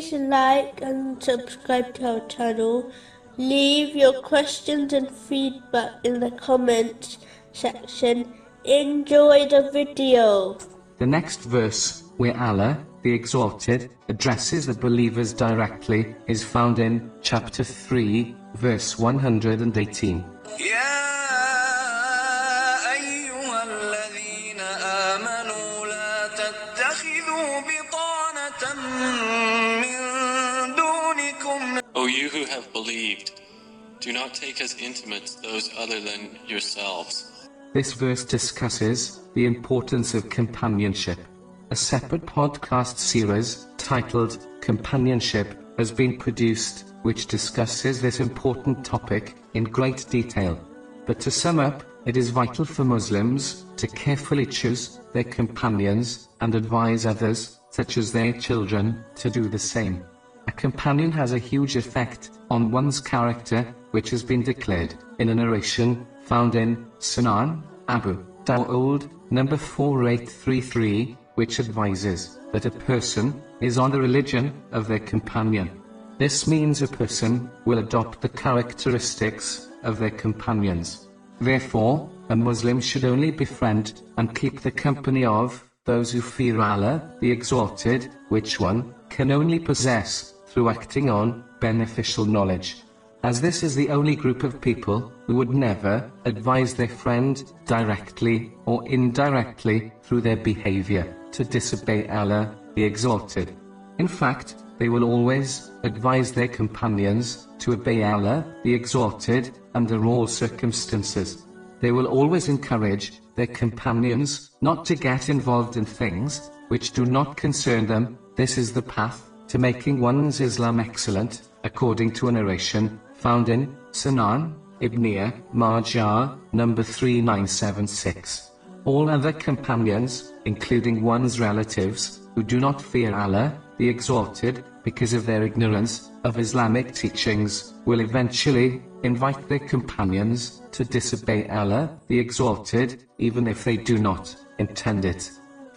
Please like and subscribe to our channel. Leave your questions and feedback in the comments section. Enjoy the video. The next verse, where Allah, the Exalted, addresses the believers directly, is found in chapter 3, verse 118. Yeah you who have believed, do not take as intimates those other than yourselves. This verse discusses the importance of companionship. A separate podcast series titled Companionship has been produced, which discusses this important topic in great detail. But to sum up, it is vital for Muslims to carefully choose their companions and advise others, such as their children, to do the same. A companion has a huge effect on one's character, which has been declared in a narration found in Sunan Abu Dawud, number 4833, which advises that a person is on the religion of their companion. This means a person will adopt the characteristics of their companions. Therefore, a Muslim should only befriend and keep the company of those who fear Allah, the Exalted, which one can only possess through acting on beneficial knowledge. As this is the only group of people who would never advise their friend directly or indirectly through their behavior to disobey Allah, the Exalted. In fact, they will always advise their companions to obey Allah, the Exalted, under all circumstances. They will always encourage their companions not to get involved in things which do not concern them. This is the path to making one's Islam excellent, according to a narration found in Sunan Ibn Majah, number 3976. All other companions, including one's relatives, who do not fear Allah, the Exalted, because of their ignorance of Islamic teachings, will eventually invite their companions to disobey Allah, the Exalted, even if they do not intend it.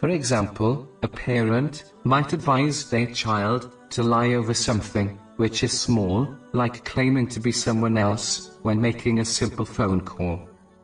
For example, a parent might advise their child to lie over something which is small, like claiming to be someone else when making a simple phone call.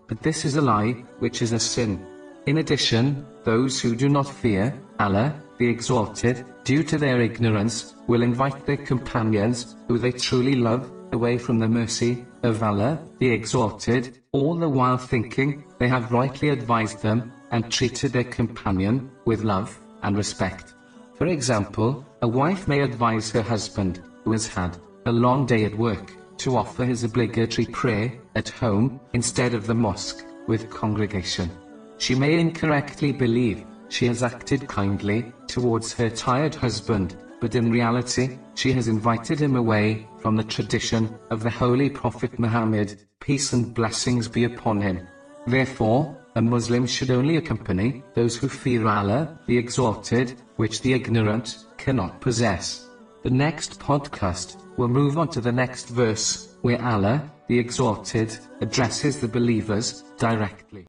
But this is a lie, which is a sin. In addition, those who do not fear Allah, the Exalted, due to their ignorance, will invite their companions, who they truly love, away from the mercy of Allah, the Exalted, all the while thinking they have rightly advised them and treated their companion with love and respect. For example, a wife may advise her husband, who has had a long day at work, to offer his obligatory prayer at home instead of the mosque with congregation. She may incorrectly believe she has acted kindly towards her tired husband, but in reality, she has invited him away from the tradition of the Holy Prophet Muhammad, peace and blessings be upon him. Therefore, a Muslim should only accompany those who fear Allah, the Exalted, which the ignorant cannot possess. The next podcast will move on to the next verse, where Allah, the Exalted, addresses the believers directly.